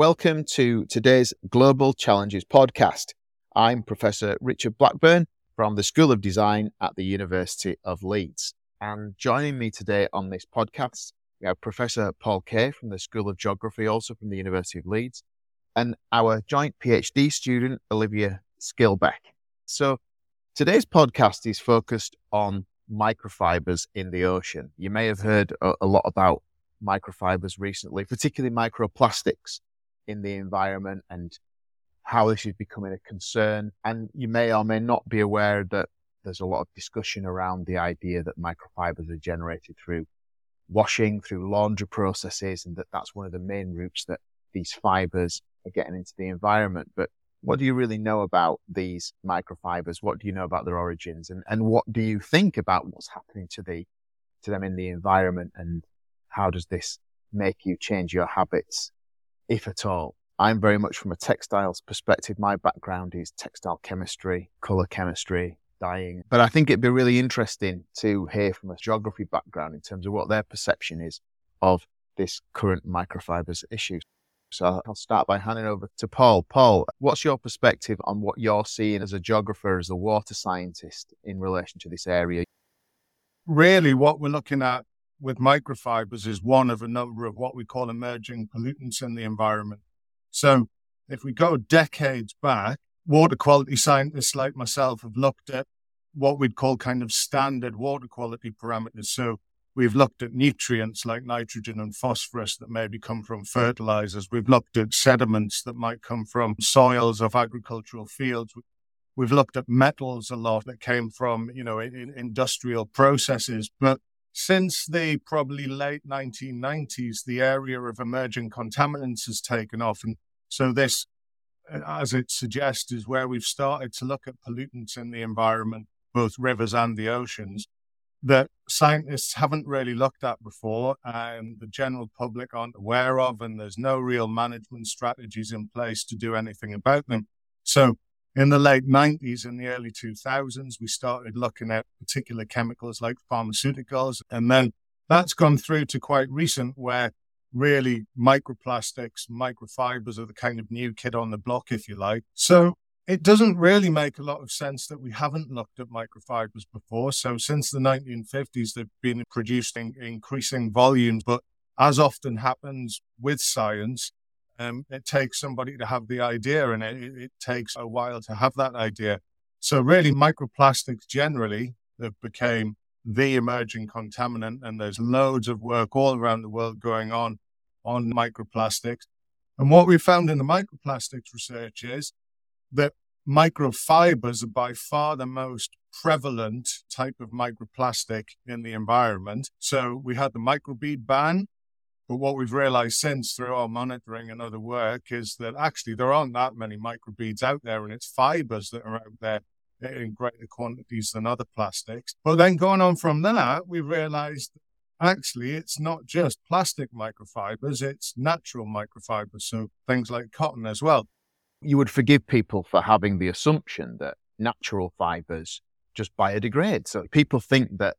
Welcome to today's Global Challenges podcast. I'm Professor Richard Blackburn from the School of Design at the University of Leeds. And joining me today on this podcast, we have Professor Paul Kay from the School of Geography, also from the University of Leeds, and our joint PhD student, Olivia Skilbeck. So today's podcast is focused on microfibers in the ocean. You may have heard a, a lot about microfibers recently, particularly microplastics in the environment and how this is becoming a concern. And you may or may not be aware that there's a lot of discussion around the idea that microfibers are generated through washing, through laundry processes, and that that's one of the main routes that these fibers are getting into the environment. But what do you really know about these microfibers? What do you know about their origins? And, and what do you think about what's happening to the, to them in the environment and how does this make you change your habits, if at all? I'm very much from a textiles perspective. My background is textile chemistry, color chemistry, dyeing. But I think it'd be really interesting to hear from a geography background in terms of what their perception is of this current microfibers issue. So I'll start by handing over to Paul. Paul, what's your perspective on what you're seeing as a geographer, as a water scientist in relation to this area? Really, what we're looking at with microfibers is one of a number of what we call emerging pollutants in the environment. So if we go decades back, water quality scientists like myself have looked at what we'd call kind of standard water quality parameters. So we've looked at nutrients like nitrogen and phosphorus that maybe come from fertilizers. We've looked at sediments that might come from soils of agricultural fields. We've looked at metals a lot that came from, you know, in, industrial processes. But since the probably late 1990s, the area of emerging contaminants has taken off. And so this, uh, as it suggests, is where we've started to look at pollutants in the environment, both rivers and the oceans, that scientists haven't really looked at before and the general public aren't aware of, and there's no real management strategies in place to do anything about them. So in the late 90s and the early 2000s, we started looking at particular chemicals like pharmaceuticals. And then that's gone through to quite recent, where really microplastics, microfibers are the kind of new kid on the block, if you like. So it doesn't really make a lot of sense that we haven't looked at microfibers before. So since the 1950s, they've been producing increasing volumes. But as often happens with science, um, it takes somebody to have the idea and it, it takes a while to have that idea. So really microplastics generally that became the emerging contaminant and there's loads of work all around the world going on on microplastics. And what we found in the microplastics research is that microfibers are by far the most prevalent type of microplastic in the environment. So we had the microbead ban, but what we've realized since through our monitoring and other work is that actually there aren't that many microbeads out there and it's fibers that are out there in greater quantities than other plastics. But then going on from that, we realized actually it's not just plastic microfibers, it's natural microfibers. So things like cotton as well. You would forgive people for having the assumption that natural fibers just biodegrade. So people think that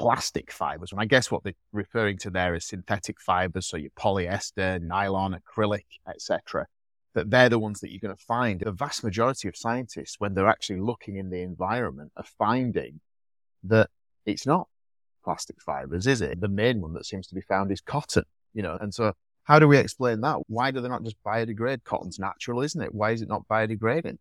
plastic fibers. And I guess what they're referring to there is synthetic fibers, so your polyester, nylon, acrylic, etc. That they're the ones that you're going to find. The vast majority of scientists, when they're actually looking in the environment, are finding that it's not plastic fibers, is it? The main one that seems to be found is cotton, you know, and so how do we explain that? Why do they not just biodegrade? Cotton's natural, isn't it? Why is it not biodegrading?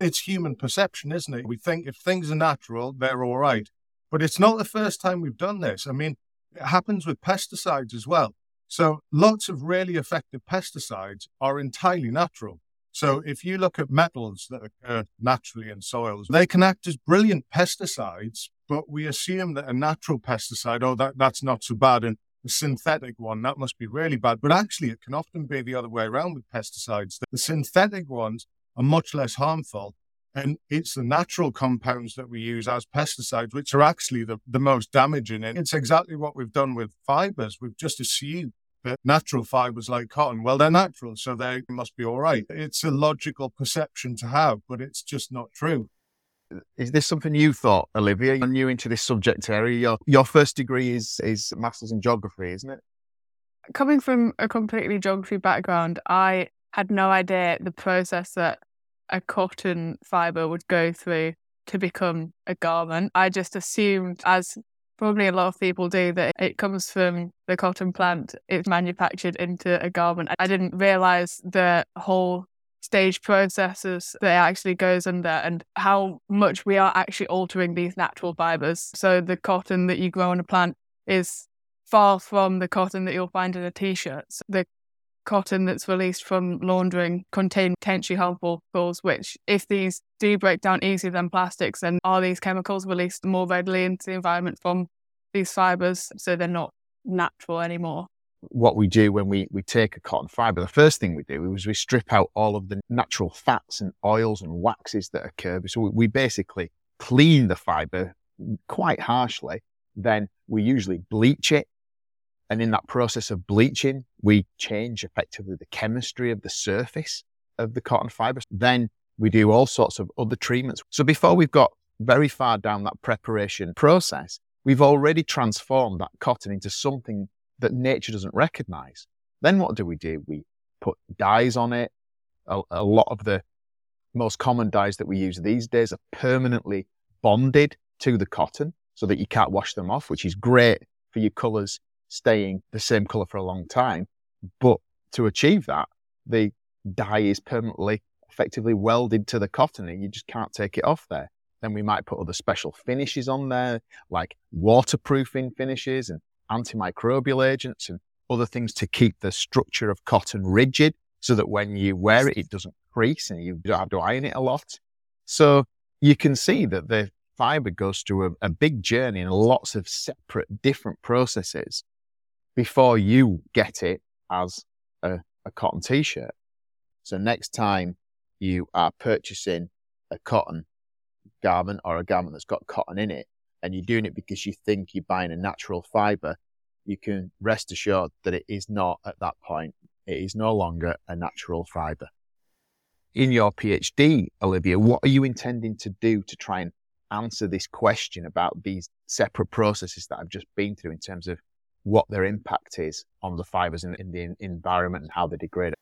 It's human perception, isn't it? We think if things are natural, they're all right. But it's mm. not the first time we've done this. I mean, it happens with pesticides as well. So lots of really effective pesticides are entirely natural. So if you look at metals that occur naturally in soils, they can act as brilliant pesticides, but we assume that a natural pesticide, oh, that, that's not so bad. And a synthetic one, that must be really bad. But actually, it can often be the other way around with pesticides. The synthetic ones are much less harmful and it's the natural compounds that we use as pesticides, which are actually the, the most damaging. And it's exactly what we've done with fibers. We've just assumed that natural fibers like cotton, well, they're natural, so they must be all right. It's a logical perception to have, but it's just not true. Is this something you thought, Olivia? You're new into this subject area. Your, your first degree is, is Masters in Geography, isn't it? coming from a completely geography background, I had no idea the process that a cotton fiber would go through to become a garment. I just assumed, as probably a lot of people do, that it comes from the cotton plant, it's manufactured into a garment. I didn't realize the whole stage processes that actually goes under and how much we are actually altering these natural fibers. So the cotton that you grow on a plant is far from the cotton that you'll find in a t-shirt. So the cotton that's released from laundering contain potentially harmful chemicals, which if these do break down easier than plastics, then are these chemicals released more readily into the environment from these fibers so they're not natural anymore? what we do when we, we take a cotton fiber, the first thing we do is we strip out all of the natural fats and oils and waxes that occur. So we, we basically clean the fiber quite harshly. Then we usually bleach it. And in that process of bleaching, we change effectively the chemistry of the surface of the cotton fiber. Then we do all sorts of other treatments. So before we've got very far down that preparation process, we've already transformed that cotton into something that nature doesn't recognize. Then what do we do? We put dyes on it. A, a, lot of the most common dyes that we use these days are permanently bonded to the cotton so that you can't wash them off, which is great for your colors staying the same color for a long time. But to achieve that, the dye is permanently effectively welded to the cotton and you just can't take it off there. Then we might put other special finishes on there, like waterproofing finishes and antimicrobial agents and other things to keep the structure of cotton rigid so that when you wear it, it doesn't crease and you don't have to iron it a lot. So you can see that the fiber goes through a, a big journey and lots of separate different processes before you get it as a, a cotton t-shirt. So next time you are purchasing a cotton garment or a garment that's got cotton in it, and you're doing it because you think you're buying a natural fiber, you can rest assured that it is not at that point. It is no longer a natural fiber. In your PhD, Olivia, what are you intending to do to try and answer this question about these separate processes that I've just been through in terms of what their impact is on the fibers in, in the environment and how they degrade?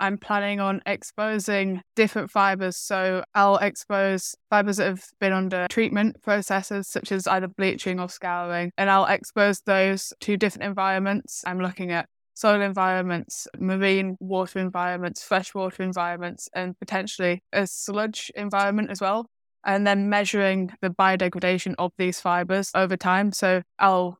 I'm planning on exposing different fibers. So I'll expose fibers that have been under treatment processes, such as either bleaching or scouring, and I'll expose those to different environments. I'm looking at soil environments, marine water environments, freshwater environments, and potentially a sludge environment as well. And then measuring the biodegradation of these fibers over time. So I'll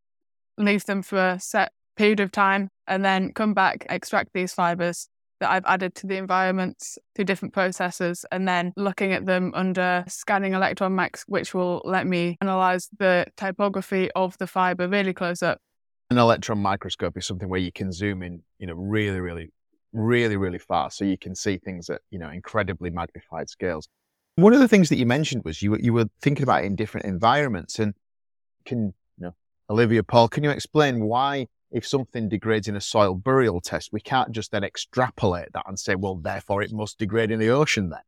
leave them for a set period of time and then come back, extract these fibers, that I've added to the environments through different processes and then looking at them under scanning electron max, which will let me analyze the typography of the fiber really close up. An electron microscope is something where you can zoom in, you know, really, really, really, really fast. So you can see things at, you know, incredibly magnified scales. One of the things that you mentioned was you, you were thinking about in different environments and can, Olivia Paul, can you explain why if something degrades in a soil burial test, we can't just then extrapolate that and say, well, therefore it must degrade in the ocean then.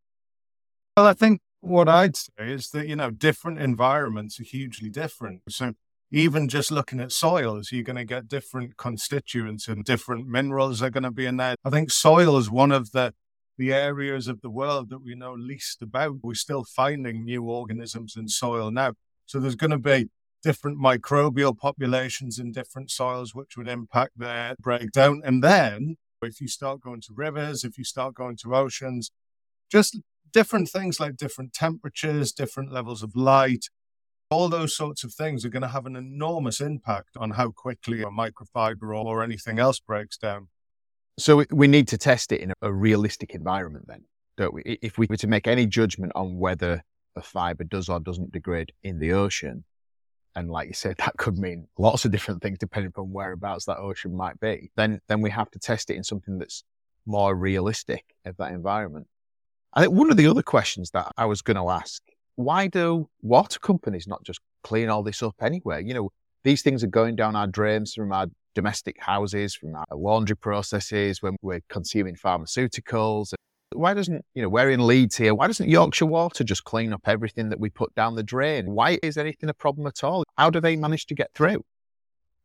Well, I think what I'd say is that, you know, different environments are hugely different. So even just looking at soils, you're going to get different constituents and different minerals are going to be in there. I think soil is one of the the areas of the world that we know least about. We're still finding new organisms in soil now. So there's going to be different microbial populations in different soils, which would impact their breakdown. And then if you start going to rivers, if you start going to oceans, just different things like different temperatures, different levels of light, all those sorts of things are going to have an enormous impact on how quickly a microfiber or anything else breaks down. So we need to test it in a realistic environment then, don't we? If we were to make any judgment on whether a fiber does or doesn't degrade in the ocean, and like you said, that could mean lots of different things depending on whereabouts that ocean might be. Then, then we have to test it in something that's more realistic of that environment. I think one of the other questions that I was going to ask, why do water companies not just clean all this up anywhere? You know, these things are going down our drains from our domestic houses, from our laundry processes, when we're consuming pharmaceuticals why doesn't, you know, we're in Leeds here. Why doesn't Yorkshire Water just clean up everything that we put down the drain? Why is anything a problem at all? How do they manage to get through?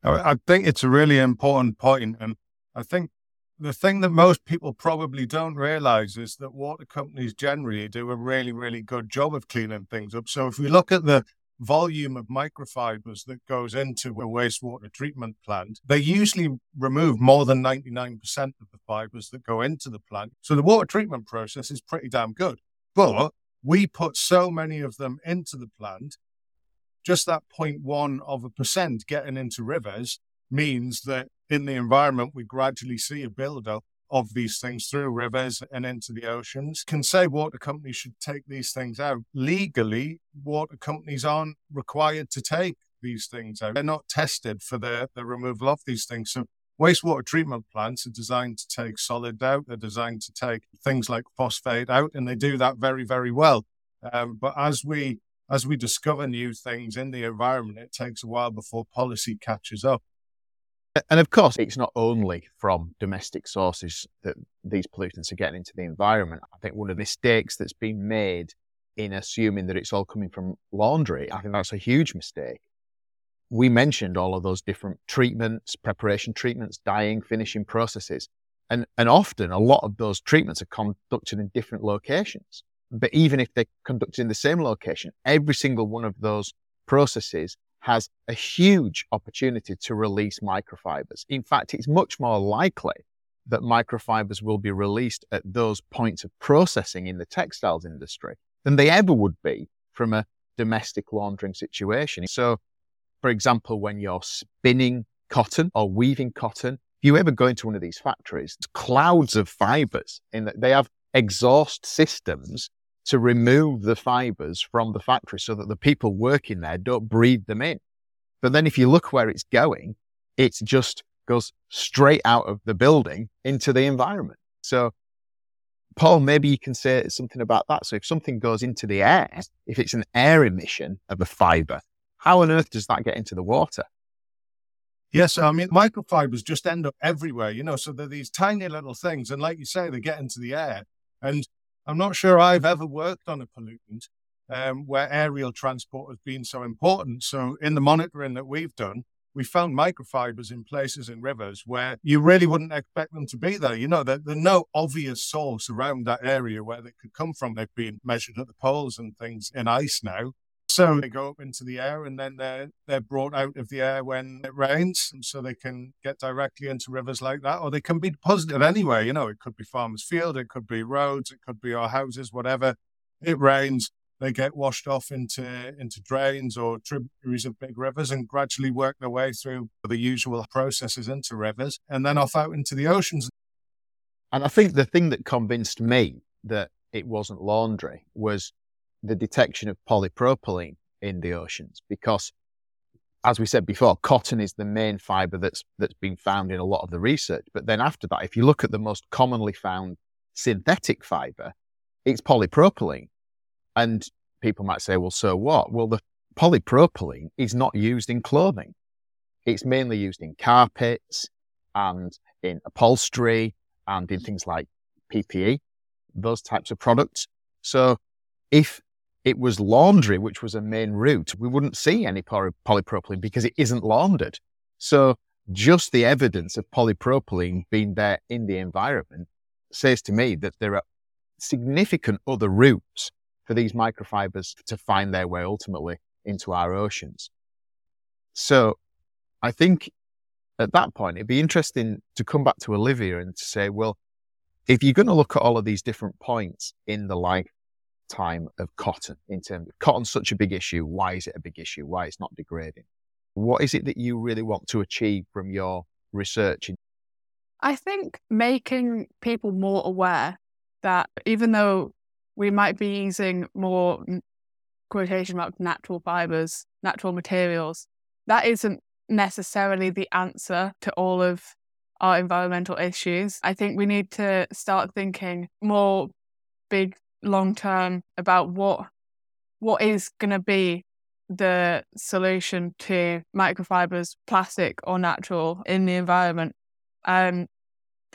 I think it's a really important point, and I think the thing that most people probably don't realize is that water companies generally do a really, really good job of cleaning things up. So if we look at the volume of microfibers that goes into a wastewater treatment plant, they usually remove more than 99% of the fibers that go into the plant. So the water treatment process is pretty damn good. But we put so many of them into the plant, just that 0.1 of a percent getting into rivers means that in the environment, we gradually see a buildup of these things through rivers and into the oceans. Can say water companies should take these things out. Legally, water companies aren't required to take these things out. They're not tested for the, the removal of these things. So wastewater treatment plants are designed to take solid out. They're designed to take things like phosphate out, and they do that very, very well. Um, but as we as we discover new things in the environment, it takes a while before policy catches up. And of course, it's not only from domestic sources that these pollutants are getting into the environment. I think one of the mistakes that's been made in assuming that it's all coming from laundry, I think that's a huge mistake. We mentioned all of those different treatments, preparation treatments, dyeing, finishing processes. And, and often a lot of those treatments are conducted in different locations. But even if they're conducted in the same location, every single one of those processes has a huge opportunity to release microfibers. In fact, it's much more likely that microfibers will be released at those points of processing in the textiles industry than they ever would be from a domestic laundering situation. So, for example, when you're spinning cotton or weaving cotton, if you ever go into one of these factories, clouds of fibers in that they have exhaust systems to remove the fibers from the factory so that the people working there don't breathe them in. But then if you look where it's going, it just goes straight out of the building into the environment. So, Paul, maybe you can say something about that. So, if something goes into the air, if it's an air emission of a fiber, how on earth does that get into the water? Yes, I mean, microfibers just end up everywhere, you know, so they're these tiny little things. And like you say, they get into the air. And I'm not sure I've ever worked on a pollutant um, where aerial transport has been so important. So, in the monitoring that we've done, we found microfibers in places in rivers where you really wouldn't expect them to be there. You know, there's no obvious source around that area where they could come from. They've been measured at the poles and things in ice now. So they go up into the air and then they're, they're brought out of the air when it rains. And so they can get directly into rivers like that, or they can be deposited anywhere. You know, it could be farmers' field, it could be roads, it could be our houses, whatever. It rains, they get washed off into, into drains or tributaries of big rivers and gradually work their way through the usual processes into rivers and then off out into the oceans. And I think the thing that convinced me that it wasn't laundry was the detection of polypropylene in the oceans because as we said before, cotton is the main fiber that's that's been found in a lot of the research. But then after that, if you look at the most commonly found synthetic fiber, it's polypropylene. And people might say, well, so what? Well, the polypropylene is not used in clothing. It's mainly used in carpets and in upholstery and in things like PPE, those types of products. So if it was laundry, which was a main route, we wouldn't see any poly- polypropylene because it isn't laundered. So just the evidence of polypropylene being there in the environment says to me that there are significant other routes for these microfibers to find their way ultimately into our oceans. So I think at that point, it'd be interesting to come back to Olivia and to say, well, if you're going to look at all of these different points in the life time of cotton in terms of cotton's such a big issue. Why is it a big issue? Why it's not degrading? What is it that you really want to achieve from your research? I think making people more aware that even though we might be using more mm, quotation mark natural fibers, natural materials, that isn't necessarily the answer to all of our environmental issues. I think we need to start thinking more big long term about what what is going to be the solution to microfibers, plastic or natural, in the environment. Um,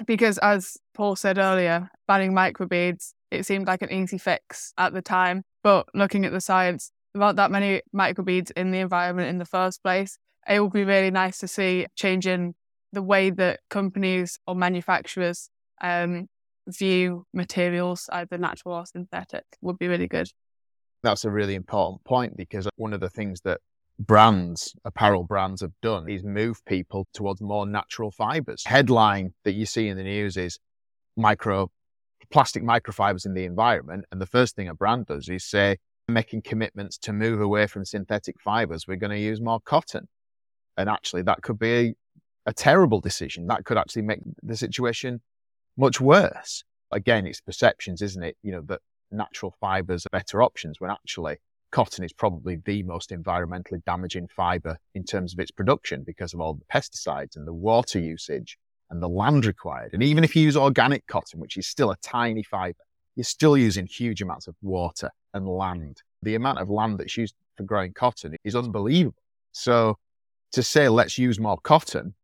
because as Paul said earlier, banning microbeads, it seemed like an easy fix at the time. But looking at the science, there aren't that many microbeads in the environment in the first place. it would be really nice to see changing the way that companies or manufacturers um, view materials, either natural or synthetic, would be really good. That's a really important point because one of the things that brands, apparel brands have done is move people towards more natural fibers. Headline that you see in the news is micro plastic microfibers in the environment. And the first thing a brand does is say, making commitments to move away from synthetic fibers, we're going to use more cotton. And actually, that could be a, a terrible decision. That could actually make the situation much worse. Again, it's perceptions, isn't it? You know, that natural fibers are better options when actually cotton is probably the most environmentally damaging fiber in terms of its production because of all the pesticides and the water usage and the land required. And even if you use organic cotton, which is still a tiny fiber, you're still using huge amounts of water and land. The amount of land that's used for growing cotton is unbelievable. So to say, let's use more cotton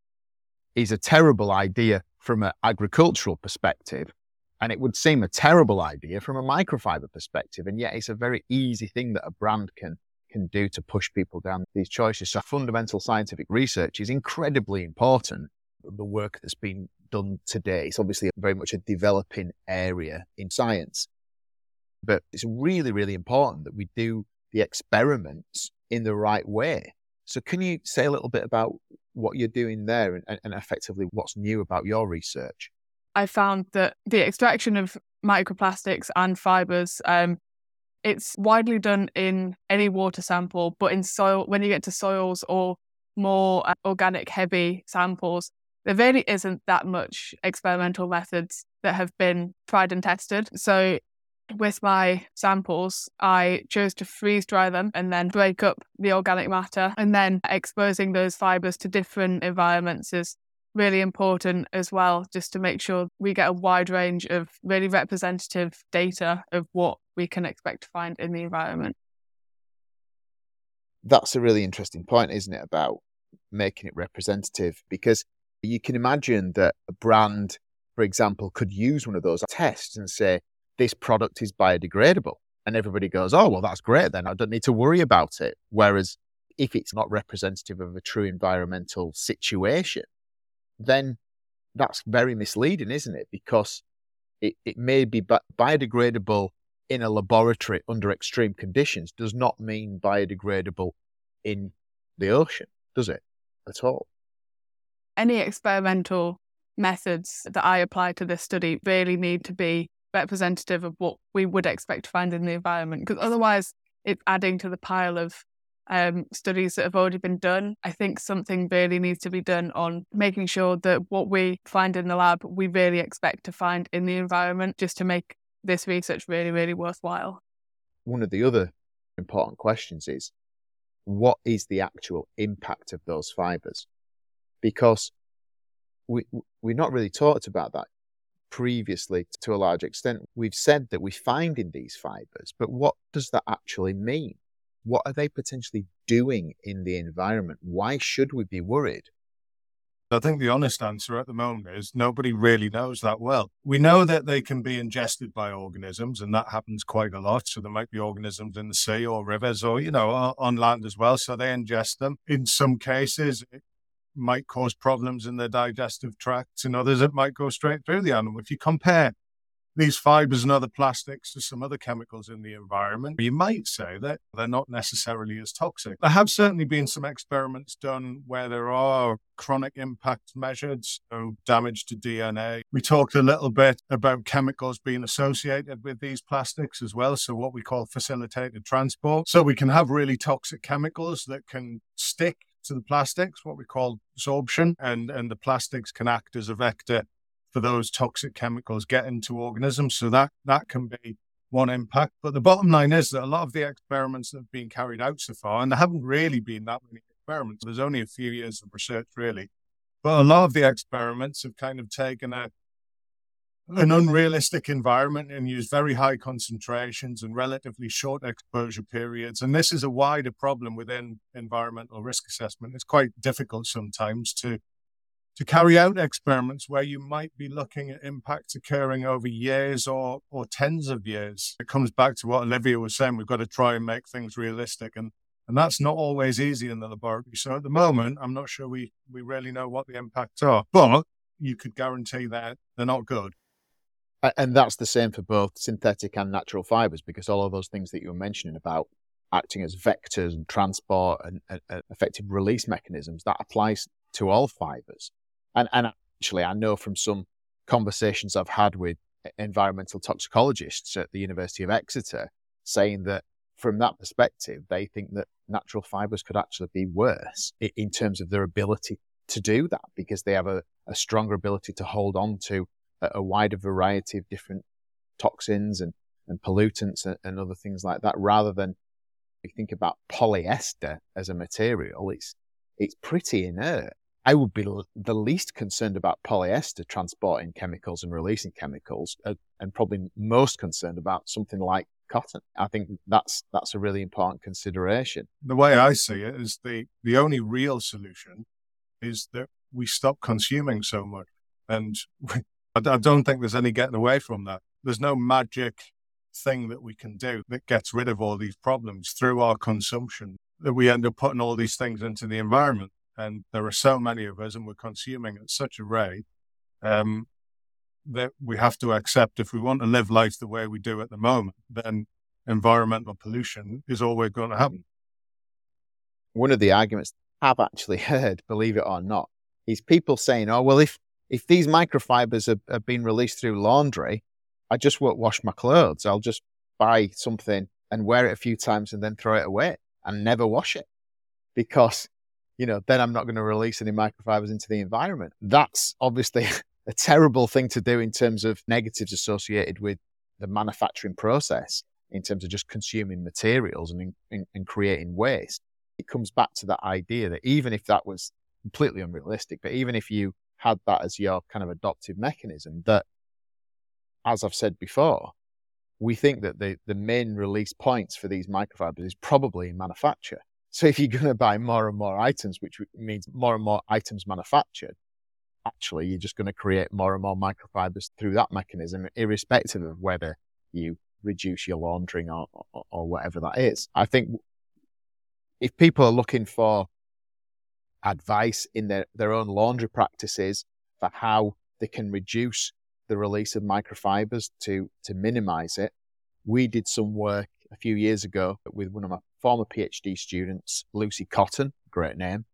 is a terrible idea from an agricultural perspective. And it would seem a terrible idea from a microfiber perspective. And yet it's a very easy thing that a brand can, can do to push people down these choices. So fundamental scientific research is incredibly important. The work that's been done today is obviously very much a developing area in science. But it's really, really important that we do the experiments in the right way. So can you say a little bit about what you're doing there and, and effectively what's new about your research? I found that the extraction of microplastics and fibers, um, it's widely done in any water sample, but in soil, when you get to soils or more uh, organic heavy samples, there really isn't that much experimental methods that have been tried and tested. So with my samples, I chose to freeze dry them and then break up the organic matter. And then exposing those fibers to different environments is really important as well, just to make sure we get a wide range of really representative data of what we can expect to find in the environment. That's a really interesting point, isn't it, about making it representative? Because you can imagine that a brand, for example, could use one of those tests and say, this product is biodegradable. And everybody goes, oh, well, that's great then. I don't need to worry about it. Whereas if it's not representative of a true environmental situation, then that's very misleading, isn't it? Because it, it may be bi- biodegradable in a laboratory under extreme conditions, does not mean biodegradable in the ocean, does it? At all. Any experimental methods that I apply to this study really need to be representative of what we would expect to find in the environment, because otherwise it's adding to the pile of um, studies that have already been done. I think something really needs to be done on making sure that what we find in the lab, we really expect to find in the environment just to make this research really, really worthwhile. One of the other important questions is what is the actual impact of those fibers? Because we, we've not really talked about that previously to a large extent. We've said that we find in these fibers, but what does that actually mean? What are they potentially doing in the environment? Why should we be worried? I think the honest answer at the moment is nobody really knows that well. We know that they can be ingested by organisms, and that happens quite a lot. So there might be organisms in the sea or rivers or, you know, on land as well. So they ingest them. In some cases, it might cause problems in their digestive tracts. In others, it might go straight through the animal. If you compare these fibers and other plastics to some other chemicals in the environment, you might say that they're not necessarily as toxic. There have certainly been some experiments done where there are chronic impacts measured, so damage to DNA. We talked a little bit about chemicals being associated with these plastics as well, so what we call facilitated transport. So we can have really toxic chemicals that can stick to the plastics, what we call absorption, and, and the plastics can act as a vector for those toxic chemicals get into organisms. So that, that can be one impact. But the bottom line is that a lot of the experiments that have been carried out so far, and there haven't really been that many experiments, there's only a few years of research really. But a lot of the experiments have kind of taken a an unrealistic environment and use very high concentrations and relatively short exposure periods. And this is a wider problem within environmental risk assessment. It's quite difficult sometimes to to carry out experiments where you might be looking at impacts occurring over years or, or tens of years. It comes back to what Olivia was saying. We've got to try and make things realistic. And And that's not always easy in the laboratory. So at the moment, I'm not sure we, we really know what the impacts are, but you could guarantee that they're not good. And that's the same for both synthetic and natural fibers, because all of those things that you were mentioning about acting as vectors and transport and, and, and effective release mechanisms, that applies to all fibers. And, and actually, I know from some conversations I've had with environmental toxicologists at the University of Exeter saying that from that perspective, they think that natural fibers could actually be worse in terms of their ability to do that because they have a, a stronger ability to hold on to a, wider variety of different toxins and, and pollutants and, and other things like that rather than you think about polyester as a material, it's it's pretty inert. I would be the least concerned about polyester transporting chemicals and releasing chemicals, uh, and probably most concerned about something like cotton. I think that's that's a really important consideration. The way I see it is the the only real solution is that we stop consuming so much, and I don't think there's any getting away from that. There's no magic thing that we can do that gets rid of all these problems through our consumption that we end up putting all these things into the environment. And there are so many of us, and we're consuming at such a rate um, that we have to accept if we want to live life the way we do at the moment, then environmental pollution is always going to happen. One of the arguments I've actually heard, believe it or not, is people saying, oh, well, if, if these microfibers have, been released through laundry, I just won't wash my clothes. I'll just buy something and wear it a few times and then throw it away and never wash it because, you know, then I'm not going to release any microfibers into the environment. That's obviously a terrible thing to do in terms of negatives associated with the manufacturing process, in terms of just consuming materials and, in, and creating waste. It comes back to that idea that even if that was completely unrealistic, but even if you had that as your kind of adoptive mechanism, that as I've said before, we think that the, the main release points for these microfibers is probably in manufacture. So if you're going to buy more and more items, which means more and more items manufactured, actually you're just going to create more and more microfibers through that mechanism, irrespective of whether you reduce your laundering or, or, or whatever that is. I think if people are looking for advice in their, their own laundry practices for how they can reduce the release of microfibers to, to minimize it. We did some work a few years ago with one of my former PhD students, Lucy Cotton, great name.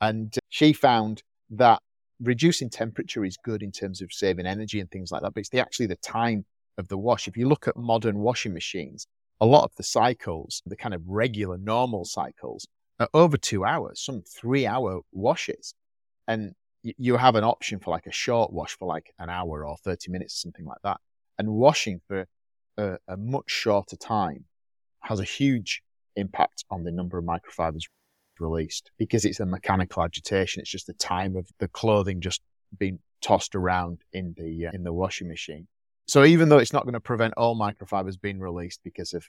And she found that reducing temperature is good in terms of saving energy and things like that, but it's the, actually the time of the wash. If you look at modern washing machines, a lot of the cycles, the kind of regular normal cycles, over two hours, some three hour washes. And you have an option for like a short wash for like an hour or 30 minutes, something like that. And washing for a, a much shorter time has a huge impact on the number of microfibers released because it's a mechanical agitation. It's just the time of the clothing just being tossed around in the uh, in the washing machine. So even though it's not going to prevent all microfibers being released because of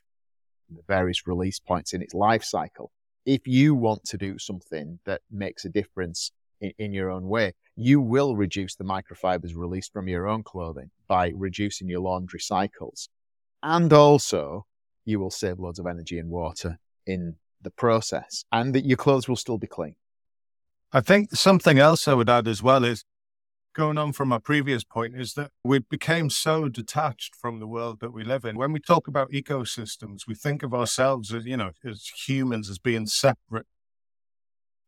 the various release points in its life cycle, if you want to do something that makes a difference in, in your own way, you will reduce the microfibers released from your own clothing by reducing your laundry cycles. And also, you will save loads of energy and water in the process, and that your clothes will still be clean. I think something else I would add as well is going on from our previous point is that we became so detached from the world that we live in. When we talk about ecosystems, we think of ourselves as, you know, as humans as being separate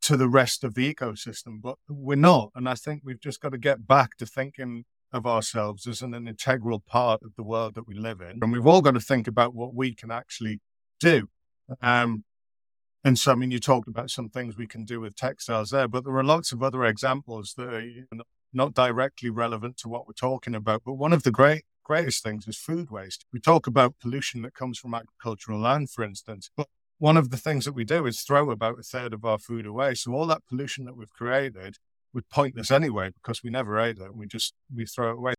to the rest of the ecosystem, but we're not. And I think we've just got to get back to thinking of ourselves as an, an integral part of the world that we live in. And we've all got to think about what we can actually do. Um, and so, I mean, you talked about some things we can do with textiles there, but there are lots of other examples that are not directly relevant to what we're talking about. But one of the great greatest things is food waste. We talk about pollution that comes from agricultural land, for instance, but one of the things that we do is throw about a third of our food away. So all that pollution that we've created would pointless anyway because we never ate it. We just we throw it away.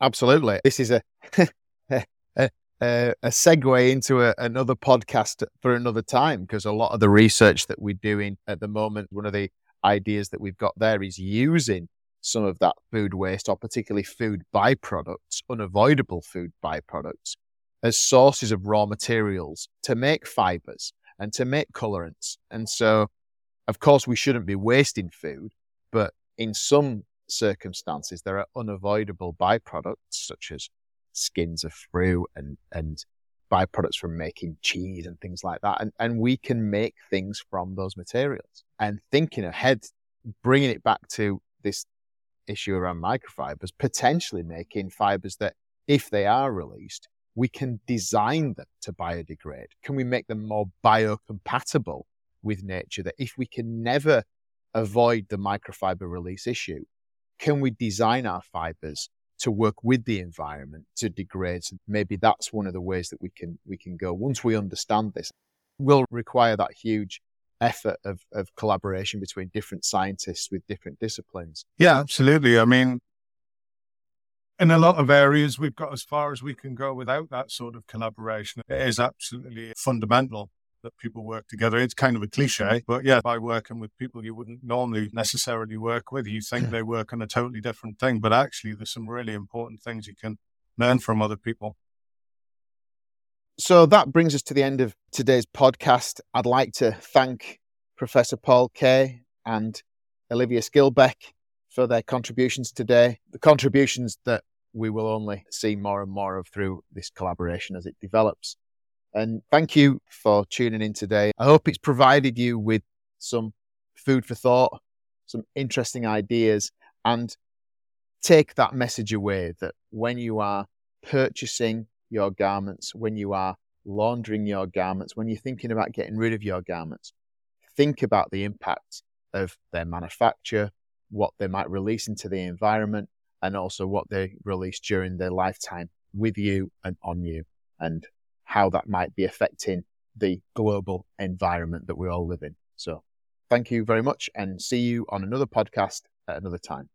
Absolutely. This is a a, a, segue into a, another podcast for another time because a lot of the research that we're doing at the moment, one of the ideas that we've got there is using some of that food waste or particularly food byproducts, unavoidable food byproducts, as sources of raw materials to make fibers and to make colorants. And so, of course, we shouldn't be wasting food, but in some circumstances, there are unavoidable byproducts such as skins of fruit and, and byproducts from making cheese and things like that. And, and we can make things from those materials. And thinking ahead, bringing it back to this issue around microfibers, potentially making fibers that, if they are released, we can design them to biodegrade. Can we make them more biocompatible with nature? That if we can never avoid the microfiber release issue, can we design our fibers to work with the environment to degrade? So maybe that's one of the ways that we can we can go. Once we understand this, will require that huge effort of, of collaboration between different scientists with different disciplines. Yeah, absolutely. I mean, in a lot of areas, we've got as far as we can go without that sort of collaboration. It is absolutely fundamental that people work together. It's kind of a cliche, but yeah, by working with people you wouldn't normally necessarily work with, you think they work on a totally different thing, but actually, there's some really important things you can learn from other people. So that brings us to the end of today's podcast. I'd like to thank Professor Paul Kay and Olivia Skilbeck for their contributions today. The contributions that we will only see more and more of through this collaboration as it develops. And thank you for tuning in today. I hope it's provided you with some food for thought, some interesting ideas, and take that message away that when you are purchasing your garments, when you are laundering your garments, when you're thinking about getting rid of your garments, think about the impact of their manufacture, what they might release into the environment, and also what they release during their lifetime with you and on you, and how that might be affecting the global environment that we all live in. So, thank you very much, and see you on another podcast at another time.